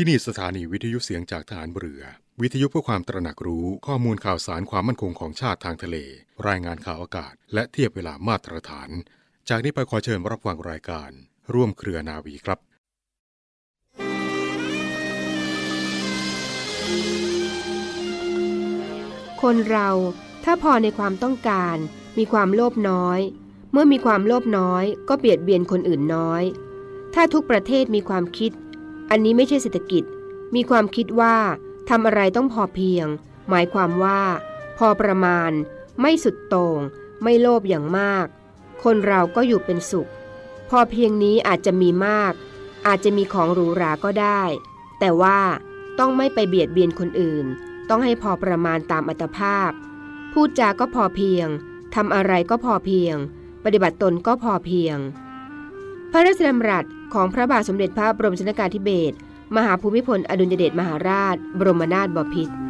ที่นี่สถานีวิทยุเสียงจากฐานเรือ วิทยุเพื่อความตระหนักรู้ข้อมูลข่าวสารความมั่นคงของชาติทางทะเล รายงานข่าวอากาศ และเทียบเวลามาตรฐาน จากนี้ไปขอเชิญรับฟังรายการ ร่วมเครือนาวีครับคนเราถ้าพอในความต้องการ มีความโลภน้อย เมื่อมีความโลภน้อย ก็เบียดเบียนคนอื่นน้อย ถ้าทุกประเทศมีความคิด อันนี้ไม่ใช่เศรษฐกิจ มีความคิดว่าทำอะไรต้องพอเพียง หมายความว่า พอประมาณ ไม่สุดโต่งไม่โลภอย่างมาก คนเราก็อยู่เป็นสุข พอเพียงนี้อาจจะมีมาก อาจจะมีของหรูหราก็ได้ แต่ว่าต้องไม่ไปเบียดเบียนคนอื่น ต้องให้พอประมาณตามอัตภาพ พูดจาก็พอเพียงทำอะไรก็พอเพียง ปฏิบัติตนก็พอเพียง พระราชดำรัสของพระบาทสมเด็จพระบรมชนกาธิเบศรมหาภูมิพลอดุลยเดชมหาราช บรมนาถบพิตร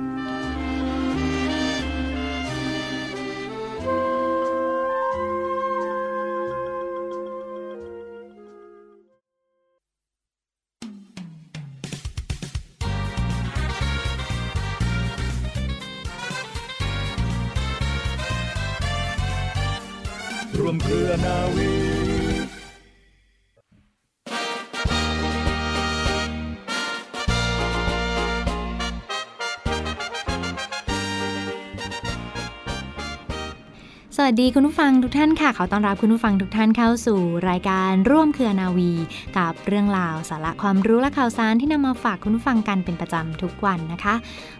สวัสดีคุณผู้ฟังทุกท่านค่ะขอต้อนรับคุณผู้ฟังทุกท่านเข้าสู่รายการร่วมเครือนาวี กับเรื่องราวสาระความรู้และข่าวสารที่นำมาฝากคุณผู้ฟังกันเป็นประจำทุกวันนะคะ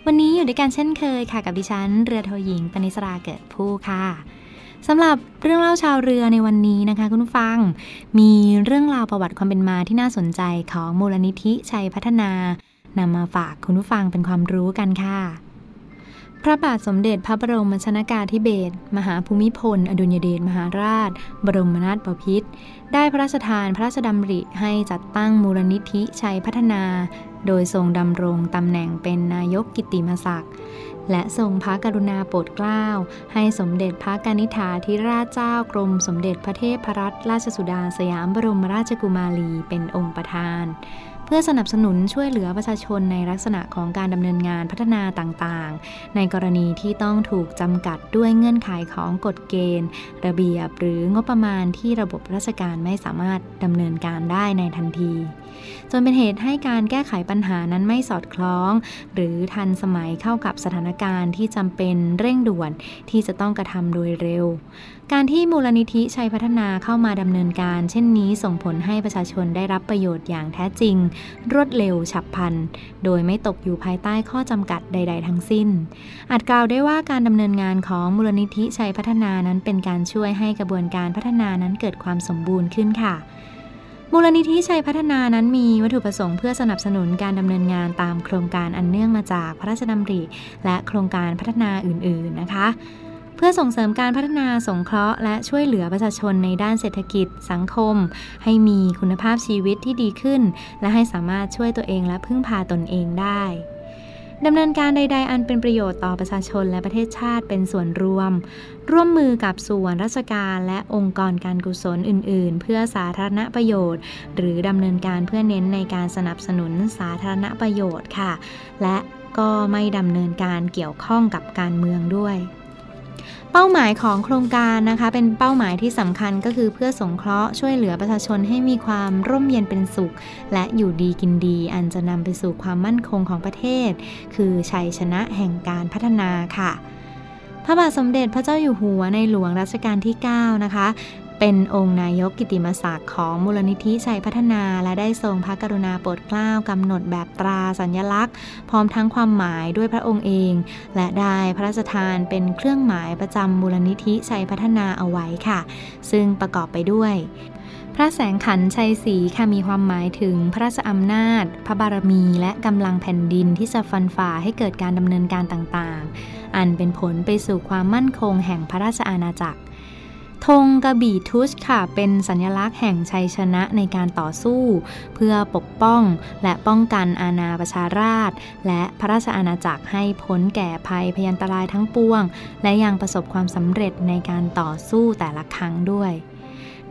วันนี้อยู่ด้วยกันเช่นเคยค่ะกับดิฉัน เรือโทหญิงปณิสราเกิดผู้ค่ะสำหรับเรื่องเล่าชาวเรือในวันนี้นะคะ คุณผู้ฟัง มีเรื่องราวประวัติความเป็นมาที่น่าสนใจของมูลนิธิชัยพัฒนานำมาฝากคุณผู้ฟังเป็นความรู้กันค่ะ พระบาทสมเด็จพระบรมชนากาธิเบศรมหาภูมิพล อดุลยเดชมหาราช บรมนาถบพิตรได้พระราชทานพระราชดำริให้จัดตั้งมูลนิธิชัยพัฒนา โดยทรงดำรงตำแหน่งเป็นนายกกิตติมศักดิ์และทรงพระกรุณาโปรดเกล้า ให้สมเด็จพระกนิษฐาธิราชเจ้ากรมสมเด็จพระเทพรัตนราชสุดาสยามบรมราชกุมารีเป็นองค์ประธาน เพื่อสนับสนุนช่วยเหลือประชาชนในลักษณะของการดำเนินงานพัฒนาต่างๆ ในกรณีที่ต้องถูกจำกัดด้วยเงื่อนไขของกฎเกณฑ์ ระเบียบหรืองบประมาณที่ระบบราชการไม่สามารถดำเนินการได้ในทันที จนเป็นเหตุให้การแก้ไขปัญหานั้นไม่สอดคล้อง หรือทันสมัยเข้ากับสถานการณ์ที่จำเป็นเร่งด่วนที่จะต้องกระทำโดยเร็ว การที่มูลนิธิชัยพัฒนาเข้ามาดำเนินการ เช่นนี้ส่งผลให้ประชาชนได้รับประโยชน์อย่างแท้จริง รวดเร็วฉับพลัน โดยไม่ตกอยู่ภายใต้ข้อจำกัดใด ๆ ทั้งสิ้น อาจกล่าวได้ว่าการดำเนินงานของมูลนิธิชัยพัฒนานั้นเป็นการช่วยให้กระบวนการพัฒนานั้นเกิดความสมบูรณ์ขึ้นค่ะมูลนิธิชัยพัฒนานั้นมีวัตถุประสงค์เพื่อสนับสนุนการดำเนินงานตามโครงการอันเนื่องมาจากพระราชดำริ และโครงการพัฒนาอื่น ๆ นะคะ เพื่อส่งเสริมการพัฒนาสงเคราะห์และช่วยเหลือประชาชนในด้านเศรษฐกิจ สังคม ให้มีคุณภาพชีวิตที่ดีขึ้น และให้สามารถช่วยตัวเองและพึ่งพาตนเองได้ดำเนินการใด ๆ อันเป็นประโยชน์ต่อประชาชนและประเทศชาติเป็นส่วนรวม ร่วมมือกับส่วนราชการและองค์กรการกุศลอื่น ๆ เพื่อสาธารณประโยชน์ หรือดำเนินการเพื่อเน้นในการสนับสนุนสาธารณประโยชน์ค่ะ และก็ไม่ดำเนินการเกี่ยวข้องกับการเมืองด้วย เป้าหมายของโครงการนะคะเป็นเป้าหมายที่สำคัญก็คือเพื่อสงเคราะห์ช่วยเหลือประชาชนให้มีความร่มเย็นเป็นสุข และอยู่ดีกินดี อันจะนำไปสู่ความมั่นคงของประเทศ คือชัยชนะแห่งการพัฒนาค่ะพระบาทสมเด็จพระเจ้าอยู่หัวในหลวงรัชกาลที่ 9 นะคะ เป็นองค์นายกกิติมศักดิ์ของมูลนิธิชัยพัฒนาและได้ทรงพระกรุณาโปรดเกล้ากำหนดแบบตราสัญลักษณ์ พร้อมทั้งความหมายด้วยพระองค์เอง และได้พระราชทานเป็นเครื่องหมายประจำมูลนิธิชัยพัฒนาเอาไว้ค่ะ ซึ่งประกอบไปด้วยพระแสงขันชัยศรีค่ะมีความหมายถึงพระราชอำนาจ พระบารมีและกำลังแผ่นดินที่จะฟันฝ่าให้เกิดการดำเนินการต่างๆ อันเป็นผลไปสู่ความมั่นคงแห่งพระราชอาณาจักร ธงกระบี่ทุชค่ะ เป็นสัญลักษณ์แห่งชัยชนะในการต่อสู้ เพื่อปกป้องและป้องกันอาณาประชาราช และพระราชอาณาจักรให้พ้นแก่ภัยพยันตรายทั้งปวง และยังประสบความสำเร็จในการต่อสู้แต่ละครั้งด้วย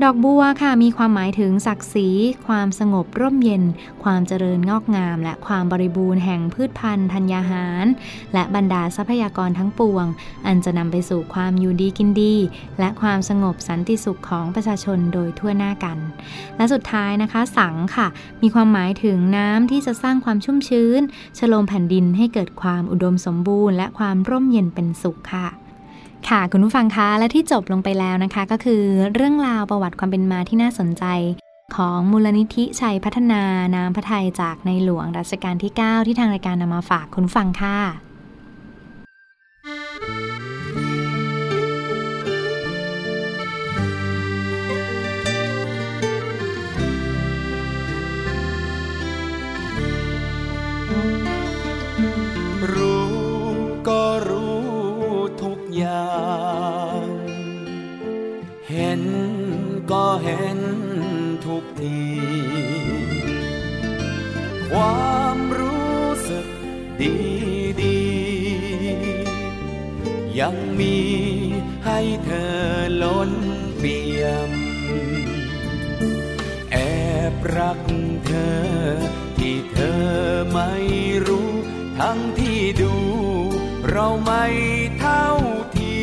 ดอกบัวค่ะมีความหมายถึงศักดิ์ศรีความสงบร่มเย็น ความเจริญงอกงาม และความบริบูรณ์แห่งพืชพันธุ์ธัญญาหาร และบรรดาทรัพยากรทั้งปวง อันจะนำไปสู่ความอยู่ดีกินดี และความสงบสันติสุขของประชาชนโดยทั่วหน้ากัน และสุดท้ายนะคะ สังค่ะ มีความหมายถึงน้ำที่จะสร้างความชุ่มชื้น ชโลมแผ่นดินให้เกิดความอุดมสมบูรณ์ และความร่มเย็นเป็นสุขค่ะ ค่ะคุณผู้ฟังคะและที่จบลงไปแล้วนะคะ ก็คือเรื่องราวประวัติความเป็นมาที่น่าสนใจ ของมูลนิธิชัยพัฒนาน้ำพระทัยจากในหลวงรัชกาลที่ 9 ที่ทางรายการนำมาฝากคุณฟังค่ะ ยังมีให้เธอล้นเปี่ยม แอบรักเธอ ที่เธอไม่รู้ ทั้งที่ดู เราไม่เท่าเที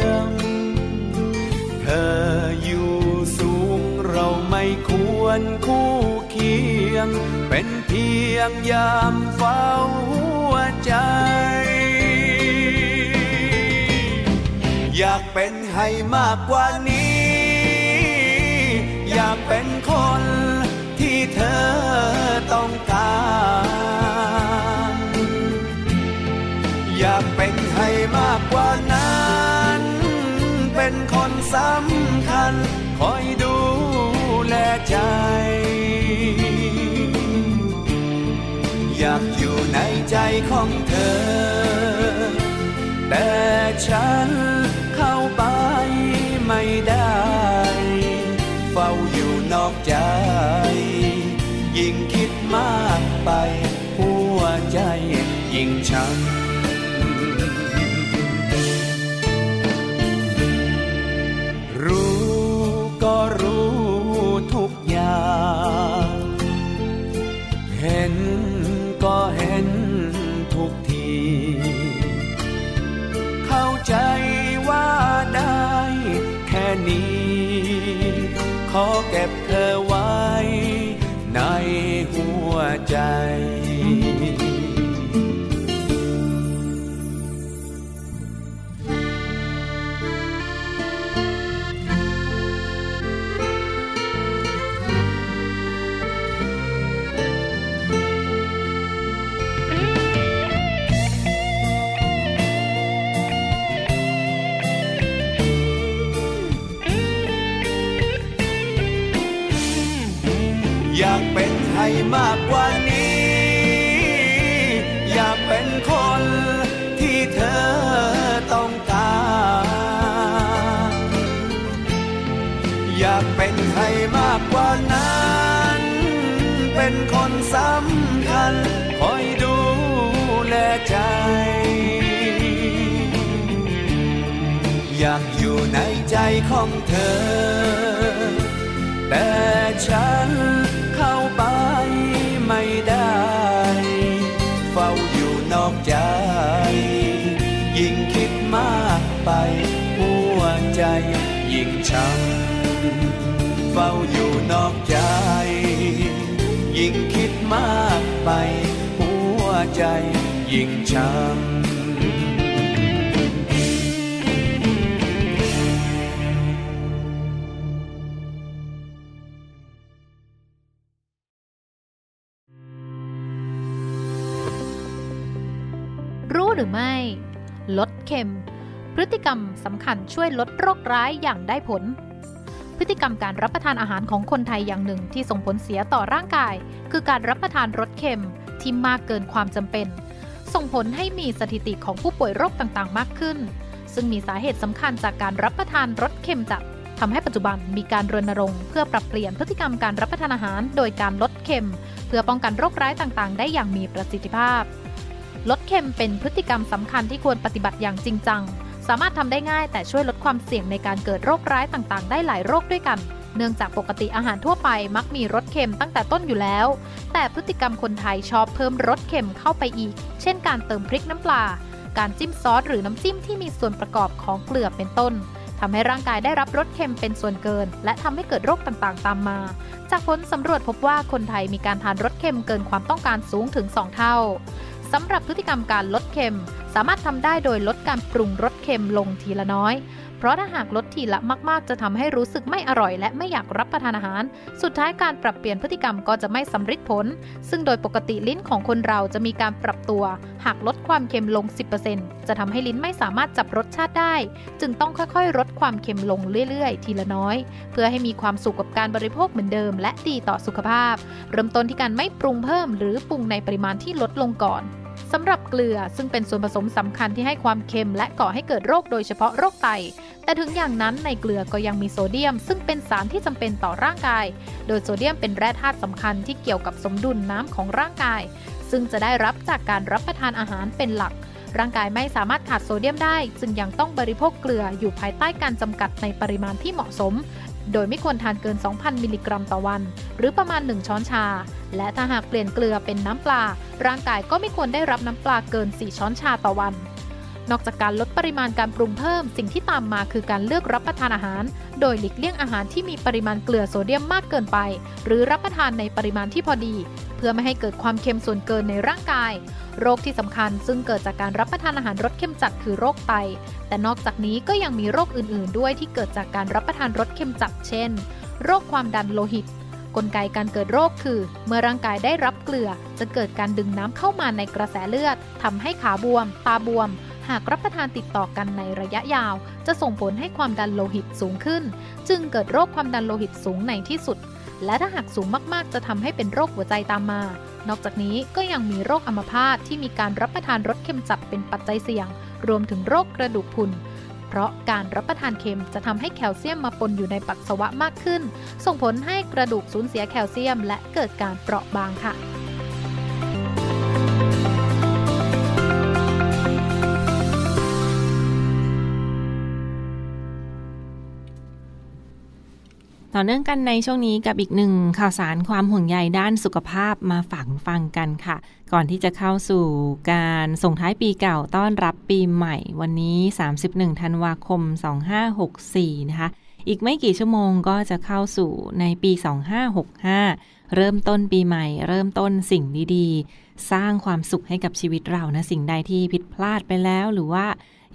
ยม เธออยู่สูงเราไม่ควรคู่เคียง เป็นเพียงยามเฝ้าหัวใจ เป็นให้มากกว่านี้ อยากเป็นคนที่เธอต้องการ อยากเป็นให้มากกว่านั้น เป็นคนสำคัญ คอยดูแลใจ อยากอยู่ในใจของเธอ แต่ฉัน ฉัน รู้ก็รู้ทุกอย่าง เห็นก็เห็นทุกที เข้าใจว่าได้แค่นี้ ขอเก็บเธอไว้ในหัวใจ มากกว่านั้นเป็นคนสำคัญคอยดูแลใจ อยากอยู่ในใจของเธอ แต่ฉันเข้าไปไม่ได้ เฝ้าอยู่นอกใจ ยิ่งคิดมากไป หัวใจยิ่งช้ำ ฝ้าอยู่นอกใจ ยิ่งคิดมากไป หัวใจยิ่งช้ำรือไม่ ลดเค็ม พฤติกรรมสำคัญช่วยลดโรคร้ายอย่างได้ผล พฤติกรรมการรับประทานอาหารของคนไทยอย่างหนึ่งที่ส่งผลเสียต่อร่างกาย คือการรับประทานรสเค็มที่มากเกินความจำเป็น ส่งผลให้มีสถิติของผู้ป่วยโรคต่างๆ มากขึ้น ซึ่งมีสาเหตุสำคัญจากการรับประทานรสเค็มจัดทำให้ปัจจุบันมีการรณรงค์เพื่อปรับเปลี่ยนพฤติกรรมการรับประทานอาหาร โดยการลดเค็ม เพื่อป้องกันโรคร้ายต่างๆ ได้อย่างมีประสิทธิภาพ ลดเค็มเป็นพฤติกรรมสำคัญที่ควรปฏิบัติอย่างจริงจัง สามารถทำได้ง่ายแต่ช่วยลดความเสี่ยงในการเกิดโรคร้ายต่างๆ ได้หลายโรคด้วยกัน เนื่องจากปกติอาหารทั่วไปมักมีรสเค็มตั้งแต่ต้นอยู่แล้ว แต่พฤติกรรมคนไทยชอบเพิ่มรสเค็มเข้าไปอีก เช่นการเติมพริกน้ำปลา การจิ้มซอสหรือน้ำจิ้มที่มีส่วนประกอบของเกลือเป็นต้นทำให้ร่างกายได้รับรสเค็มเป็นส่วนเกิน และทำให้เกิดโรคต่างๆ ตามมา จากผลสำรวจพบว่าคนไทยมีการทานรสเค็มเกินความต้องการสูงถึง 2 เท่า สำหรับพฤติกรรมการลดเค็ม สามารถทำได้โดยลดการปรุงรสเค็มลงทีละน้อย เพราะถ้าหากลดทีละมากๆ จะทำให้รู้สึกไม่อร่อย และไม่อยากรับประทานอาหาร สุดท้ายการปรับเปลี่ยนพฤติกรรมก็จะไม่สำเร็จผล ซึ่งโดยปกติลิ้นของคนเราจะมีการปรับตัว หากลดความเค็มลง 10%จะทำให้ลิ้นไม่สามารถจับรสชาติได้ จึงต้องค่อยๆ ลดความเค็มลงเรื่อยๆ ทีละน้อย เพื่อให้มีความสุขกับการบริโภคเหมือนเดิม และดีต่อสุขภาพ เริ่มต้นที่การไม่ปรุงเพิ่ม หรือปรุงในปริมาณที่ลดลงก่อน สำหรับเกลือซึ่งเป็นส่วนผสมสำคัญที่ให้ความเค็มและก่อให้เกิดโรคโดยเฉพาะโรคไต แต่ถึงอย่างนั้นในเกลือก็ยังมีโซเดียม ซึ่งเป็นสารที่จำเป็นต่อร่างกาย โดยโซเดียมเป็นแร่ธาตุสำคัญที่เกี่ยวกับสมดุลน้ำของร่างกาย ซึ่งจะได้รับจากการรับประทานอาหารเป็นหลัก ร่างกายไม่สามารถขาดโซเดียมได้ จึงยังต้องบริโภคเกลืออยู่ภายใต้การจำกัดในปริมาณที่เหมาะสม โดยไม่ควรทานเกิน 2,000 มิลลิกรัมต่อวัน หรือประมาณ 1 ช้อนชา และถ้าหากเปลี่ยนเกลือเป็นน้ำปลา ร่างกายก็ไม่ควรได้รับน้ำปลาเกิน 4 ช้อนชาต่อวัน นอกจากการลดปริมาณการปรุงเพิ่ม สิ่งที่ตามมาคือการเลือกรับประทานอาหาร โดยหลีกเลี่ยงอาหารที่มีปริมาณเกลือโซเดียมมากเกินไป หรือรับประทานในปริมาณที่พอดี เพื่อไม่ให้เกิดความเค็มส่วนเกินในร่างกาย โรคที่สำคัญซึ่งเกิดจากการรับประทานอาหารรสเค็มจัดคือโรคไต แต่นอกจากนี้ก็ยังมีโรคอื่นๆ ด้วยที่เกิดจากการรับประทานรสเค็มจัดเช่น โรคความดันโลหิต กลไกการเกิดโรคคือ เมื่อร่างกายได้รับเกลือ จะเกิดการดึงน้ำเข้ามาในกระแสเลือดทำให้ขาบวม ตาบวมหากรับประทานติดต่อกันในระยะยาว จะส่งผลให้ความดันโลหิตสูงขึ้น จึงเกิดโรคความดันโลหิตสูงในที่สุด และถ้าหากสูงมากๆ จะทำให้เป็นโรคหัวใจตามมา นอกจากนี้ก็ยังมีโรคอัมพาตที่มีการรับประทานรสเค็มจัดเป็นปัจจัยเสี่ยง รวมถึงโรคกระดูกพรุนเพราะการรับประทานเค็มจะทำให้แคลเซียมมาปนอยู่ในปัสสาวะมากขึ้น ส่งผลให้กระดูกสูญเสียแคลเซียม และเกิดการเปราะบางค่ะ ต่อเนื่องกันในช่วงนี้กับอีกหนึ่งข่าวสารความห่วงใยด้านสุขภาพมาฝากฟังกันค่ะ ก่อนที่จะเข้าสู่การส่งท้ายปีเก่าต้อนรับปีใหม่ วันนี้ 31 ธันวาคม 2564 นะคะ อีกไม่กี่ชั่วโมงก็จะเข้าสู่ในปี 2565 เริ่มต้นปีใหม่ เริ่มต้นสิ่งดีๆ สร้างความสุขให้กับชีวิตเรานะสิ่งใดที่ผิดพลาดไปแล้วหรือว่า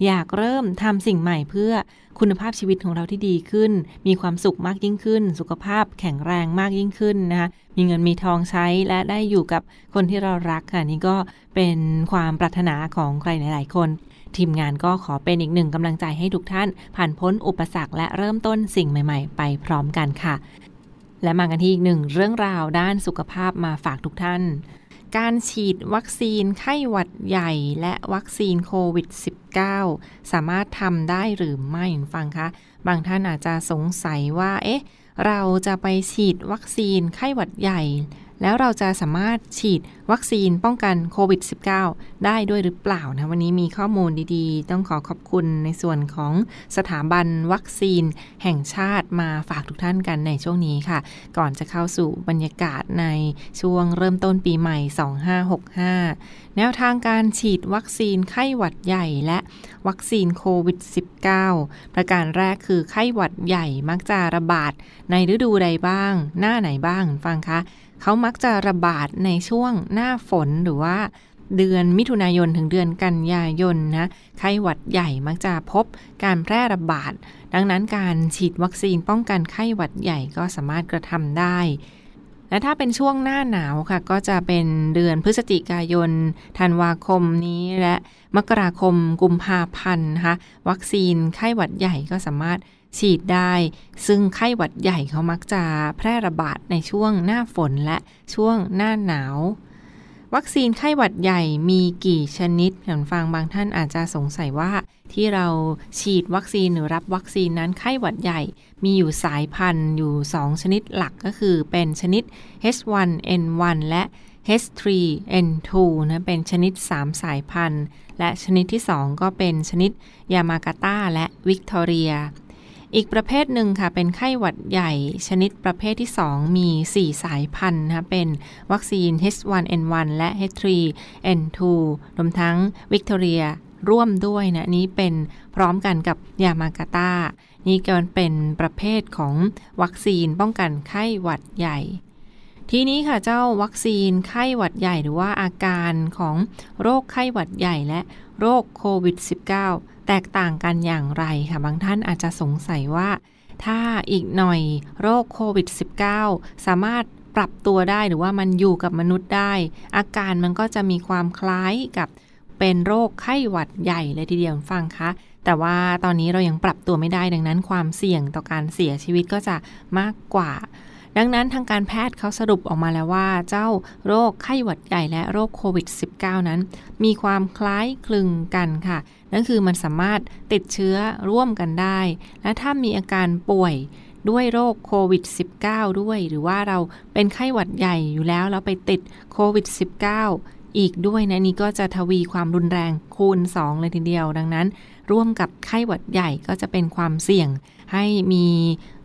อยากเริ่มทำสิ่งใหม่เพื่อคุณภาพชีวิตของเราที่ดีขึ้น มีความสุขมากยิ่งขึ้น สุขภาพแข็งแรงมากยิ่งขึ้นนะคะ มีเงินมีทองใช้และได้อยู่กับคนที่เรารักค่ะนี่ก็เป็นความปรารถนาของใครหลาย ๆ คน ทีมงานก็ขอเป็นอีกหนึ่งกำลังใจให้ทุกท่าน ผ่านพ้นอุปสรรคและเริ่มต้นสิ่งใหม่ ๆ ไปพร้อมกันค่ะ และมากันที่อีกหนึ่งเรื่องราวด้านสุขภาพมาฝากทุกท่าน การฉีดวัคซีนไข้หวัดใหญ่และวัคซีนโควิด -19 สามารถทำได้หรือไม่ฟังคะ บางท่านอาจจะสงสัยว่า เอ๊ะ เราจะไปฉีดวัคซีนไข้หวัดใหญ่ แล้วเราจะสามารถฉีดวัคซีนป้องกันโควิด -19 ได้ด้วยหรือเปล่านะ วันนี้มีข้อมูลดีๆ ต้องขอขอบคุณในส่วนของสถาบันวัคซีนแห่งชาติมาฝากทุกท่านกันในช่วงนี้ค่ะ ก่อนจะเข้าสู่บรรยากาศในช่วงเริ่มต้นปีใหม่ 2565 แนวทางการฉีดวัคซีนไข้หวัดใหญ่และวัคซีนโควิด -19 ประการแรกคือไข้หวัดใหญ่มักจะระบาดในฤดูใดบ้าง หน้าไหนบ้างฟังคะ เขามักจะระบาดในช่วงหน้าฝนหรือว่าเดือนมิถุนายนถึงเดือนกันยายนนะไข้หวัดใหญ่มักจะพบการแพร่ระบาด ดังนั้นการฉีดวัคซีนป้องกันไข้หวัดใหญ่ก็สามารถกระทำได้ และถ้าเป็นช่วงหน้าหนาวค่ะ ก็จะเป็นเดือนพฤศจิกายนธันวาคมนี้และมกราคมกุมภาพันธ์นะคะวัคซีนไข้หวัดใหญ่ก็สามารถ ฉีดได้ ซึ่งไข้หวัดใหญ่เขามักจะแพร่ระบาดในช่วงหน้าฝนและช่วงหน้าหนาว วัคซีนไข้หวัดใหญ่มีกี่ชนิดเห็นฟังบางท่านอาจจะสงสัยว่าที่เราฉีดวัคซีนหรือรับวัคซีนนั้นไข้หวัดใหญ่ มีอยู่สายพันธุ์อยู่ 2 ชนิดหลักก็คือเป็นชนิด H1N1 และ H3N2 นะเป็นชนิด 3 สายพันธุ์ และชนิดที่ 2 ก็เป็นชนิดยามากาตาและวิกตอเรีย อีกประเภทหนึ่งค่ะ เป็นไข้หวัดใหญ่ชนิดประเภทที่ 2 มี 4 สายพันธุ์นะเป็นวัคซีน H1N1 และ H3N2 รวมทั้งวิกตอเรียร่วมด้วยนะนี้เป็นพร้อมกันกับยามากาตานี่ก็เป็นประเภทของวัคซีนป้องกันไข้หวัดใหญ่ ทีนี้ค่ะเจ้าวัคซีนไข้หวัดใหญ่หรือว่าอาการของโรคไข้หวัดใหญ่และ โรคโควิด -19 แตกต่างกันอย่างไรค่ะ บางท่านอาจจะสงสัยว่า ถ้าอีกหน่อยโรคโควิด -19 สามารถปรับตัวได้หรือว่ามันอยู่กับมนุษย์ได้ อาการมันก็จะมีความคล้ายกับเป็นโรคไข้หวัดใหญ่เลยทีเดียวฟังคะแต่ว่าตอนนี้เรายังปรับตัวไม่ได้ดังนั้น ความเสี่ยงต่อการเสียชีวิตก็จะมากกว่า ดังนั้นทางการแพทย์เขาสรุปออกมาแล้วว่า เจ้าโรคไข้หวัดใหญ่และโรคโควิด -19 นั้น มีความคล้ายคลึงกันค่ะ นั่นคือมันสามารถติดเชื้อร่วมกันได้ และถ้ามีอาการป่วยด้วยโรคโควิด -19 ด้วย หรือว่าเราเป็นไข้หวัดใหญ่อยู่แล้วแล้วไปติดโควิด -19 อีกด้วยนะนี่ก็จะทวีความรุนแรงคูณ 2 เลยทีเดียว ดังนั้น ร่วมกับไข้หวัดใหญ่ก็จะเป็นความเสี่ยง ให้มี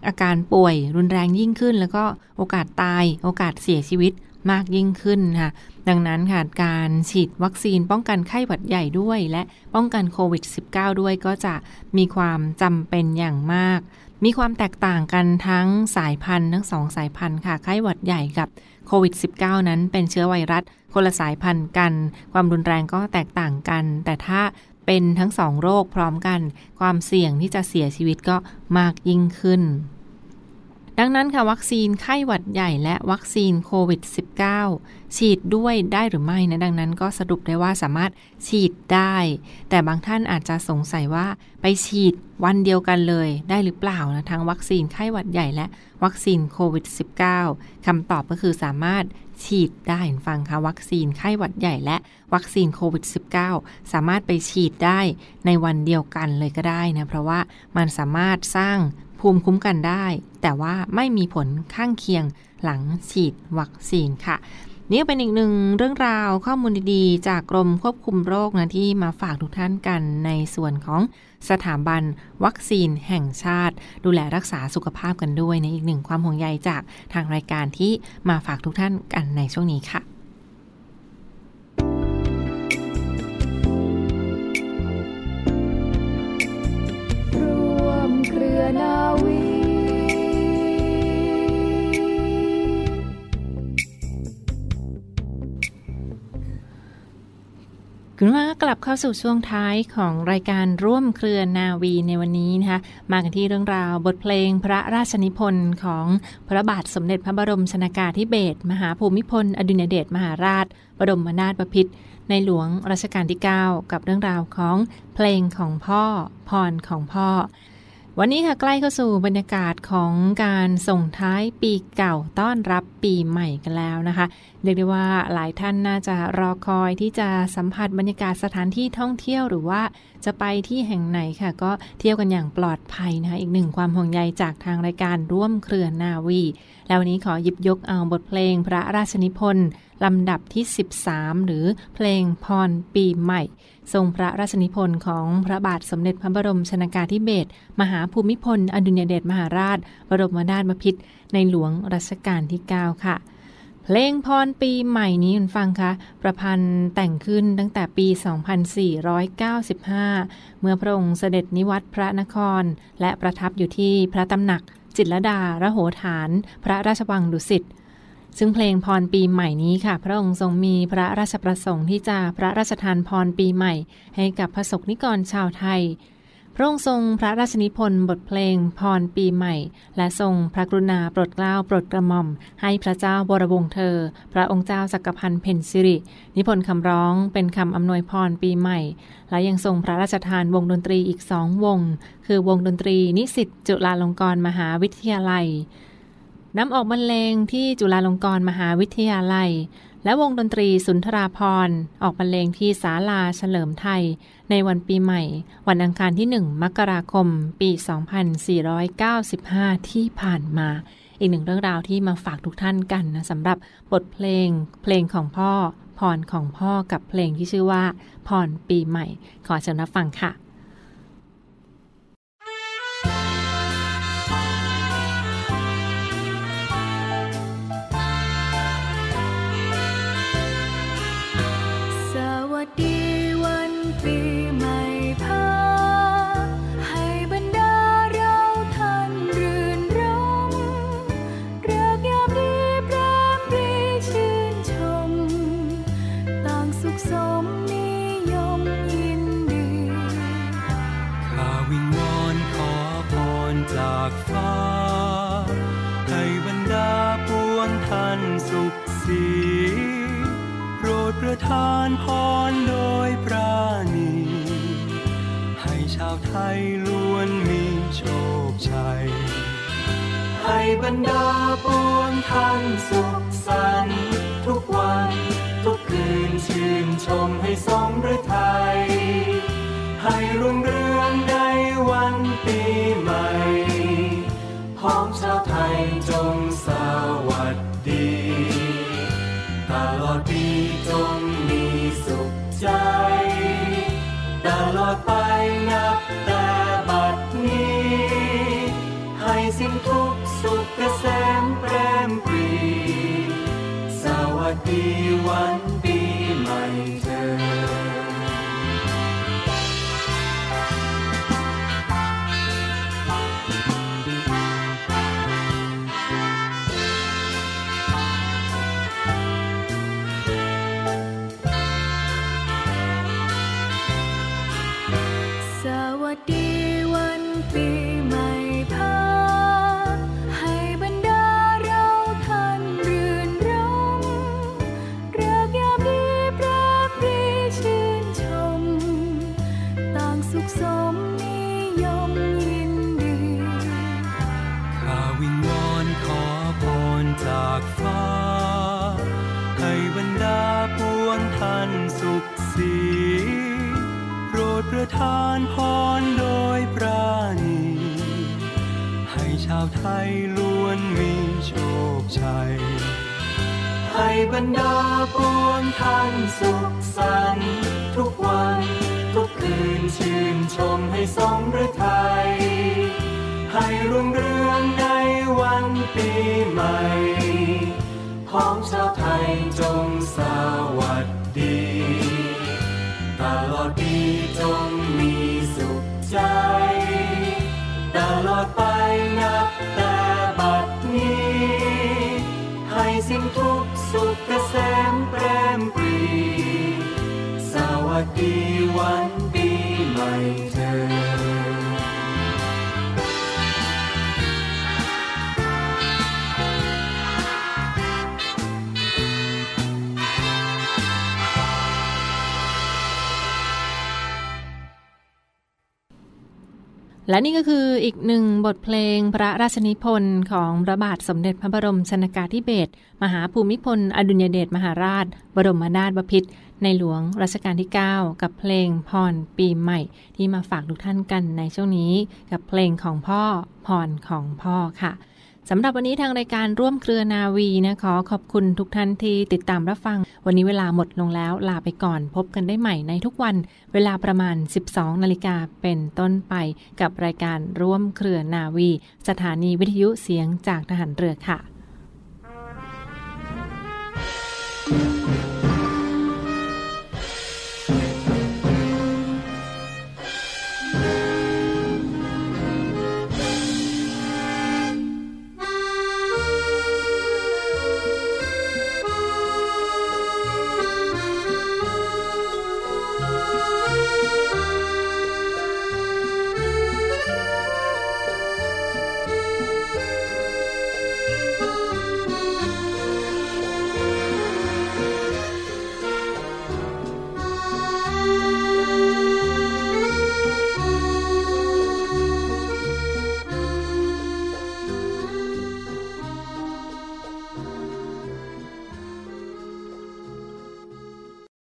อาการป่วยรุนแรงยิ่งขึ้น แล้วก็โอกาสตายโอกาสเสียชีวิตมากยิ่งขึ้นค่ะ ดังนั้นค่ะการฉีดวัคซีนป้องกันไข้หวัดใหญ่ด้วย และป้องกันโควิด -19 ด้วยก็จะมีความจำเป็นอย่างมาก มีความแตกต่างกันทั้งสายพันธุ์ทั้งสองสายพันธุ์ค่ะ ไข้หวัดใหญ่กับโควิด -19 นั้นเป็นเชื้อไวรัสคนละสายพันธุ์กัน ความรุนแรงก็แตกต่างกัน แต่ถ้า เป็นทั้งสองโรคพร้อมกัน ความเสี่ยงที่จะเสียชีวิตก็มากยิ่งขึ้น ดังนั้นค่ะวัคซีนไข้หวัดใหญ่และวัคซีนโควิด -19 ฉีดด้วยได้หรือไม่นะ ดังนั้นก็สรุปได้ว่าสามารถฉีดได้ แต่บางท่านอาจจะสงสัยว่าไปฉีดวันเดียวกันเลยได้หรือเปล่านะทั้งวัคซีนไข้หวัดใหญ่และวัคซีนโควิด -19 คำตอบก็คือสามารถฉีดได้ฟังค่ะวัคซีนไข้หวัดใหญ่และวัคซีนโควิด -19 สามารถไปฉีดได้ในวันเดียวกันเลยก็ได้นะ เพราะว่ามันสามารถสร้าง ภูมิคุ้มกันได้ แต่ว่าไม่มีผลข้างเคียงหลังฉีดวัคซีนค่ะ นี่เป็นอีกหนึ่งเรื่องราวข้อมูลดีๆ จากกรมควบคุมโรคนะที่มาฝากทุกท่านกันในส่วนของสถาบันวัคซีนแห่งชาติ ดูแลรักษาสุขภาพกันด้วยในอีกหนึ่งความห่วงใยจากทางรายการที่มาฝากทุกท่านกันในช่วงนี้ค่ะร่วมเครือนา คุณว่ากลับเข้าสู่ช่วงท้ายของรายการร่วมเครือนาวีในวันนี้นะคะมากันที่เรื่องราวบทเพลงพระราชนิพนธ์ของพระบาทสมเด็จพระบรมชนากาธิเบศรมหาภูมิพล อดุลยเดชมหาราช บรมนาถบพิตรในหลวงรัชกาลที่ 9 กับเรื่องราวของเพลงของพ่อพรของพ่อ วันนี้ค่ะใกล้เข้าสู่บรรยากาศของการส่งท้ายปีเก่าต้อนรับปีใหม่กันแล้วนะคะ เรียกได้ว่าหลายท่านน่าจะรอคอยที่จะสัมผัสบรรยากาศสถานที่ท่องเที่ยวหรือว่าจะไปที่แห่งไหนค่ะก็เที่ยวกันอย่างปลอดภัยนะคะอีกหนึ่งความห่วงใยจากทางรายการร่วมเครือนาวี แล้ววันนี้ขอหยิบยกเอาบทเพลงพระราชนิพนธ์ลำดับที่ 13 หรือเพลงพรปีใหม่ ทรงพระราชนิพนธ์ของพระบาทสมเด็จพระบรมชนากาธิเบศรมหาภูมิพล อดุลยเดชมหาราช บรมนาถบพิตรในหลวงรัชกาลที่ 9 ค่ะ เพลงพรปีใหม่นี้คุณฟังคะ ประพันธ์แต่งขึ้นตั้งแต่ปี 2495 เมื่อพระองค์เสด็จนิวัตพระนคร และประทับอยู่ที่พระตำหนัก จิตรดาระโหฐาน พระราชวังดุสิตซึ่งเพลงพรปีใหม่นี้ค่ะ พระองค์ทรงมีพระราชประสงค์ที่จะพระราชทานพรปีใหม่ ให้กับพระสกนิกรชาวไทย ระองค์ทรงพระราชนิพนธ์บทเพลงพรปีใหม่ และทรงพระกรุณาโปรดเกล้าโปรดกระหม่อม ให้พระเจ้าบรวงเธอ พระองค์เจ้าจักรพันธ์เพนซิริ นิพนธ์คำร้องเป็นคำอำนวยพรปีใหม่ และยังทรงพระราชทานวงดนตรีอีกสองวง คือวงดนตรีนิสิตจุฬาลงกรณ์มหาวิทยาลัยนำออกบรรเลงที่จุฬาลงกรณ์มหาวิทยาลัย และวงดนตรีสุนทราพรออกบรรเลงที่ศาลาเฉลิมไทย ในวันปีใหม่ วันอังคารที่ 1 มกราคม ปี 2495 ที่ผ่านมา อีกหนึ่งเรื่องราวที่มาฝากทุกท่านกันนะสำหรับบทเพลง เพลงของพ่อพรของพ่อกับเพลงที่ชื่อว่าพรปีใหม่ ขอเชิญรับฟังค่ะ so บรรดาปวงท่านสุขสันต์ทุกวัน ทุกคืนชื่นชมให้สมฤทัยให้รุ่งเรืองในวันปีใหม่พ้องชาวไทยจงสวัสดี ตลอดปีจงมีสุขใจ ตลอดไปนับแต่บัดนี้ สิ้นทุกสุขเกษมแปรมปรี สวัสดีวันปีใหม่ และนี่ก็คืออีกหนึ่งบทเพลงพระราชนิพนธ์ของพระบาทสมเด็จพระบรมชนากาธิเบศรมหาภูมิพล อดุญเดชมหาราช บรมนาถบพิตรในหลวงรัชกาลที่ 9 กับเพลงพรปีใหม่ ที่มาฝากทุกท่านกันในช่วงนี้ กับเพลงของพ่อพรของพ่อค่ะ สำหรับวันนี้ทางรายการร่วมเครือนาวีนะขอขอบคุณทุกท่านที่ติดตามรับฟัง วันนี้เวลาหมดลงแล้วลาไปก่อน พบกันได้ใหม่ในทุกวัน เวลาประมาณ 12 นาฬิกาเป็นต้นไป กับรายการร่วมเครือนาวี สถานีวิทยุเสียงจากทหารเรือค่ะ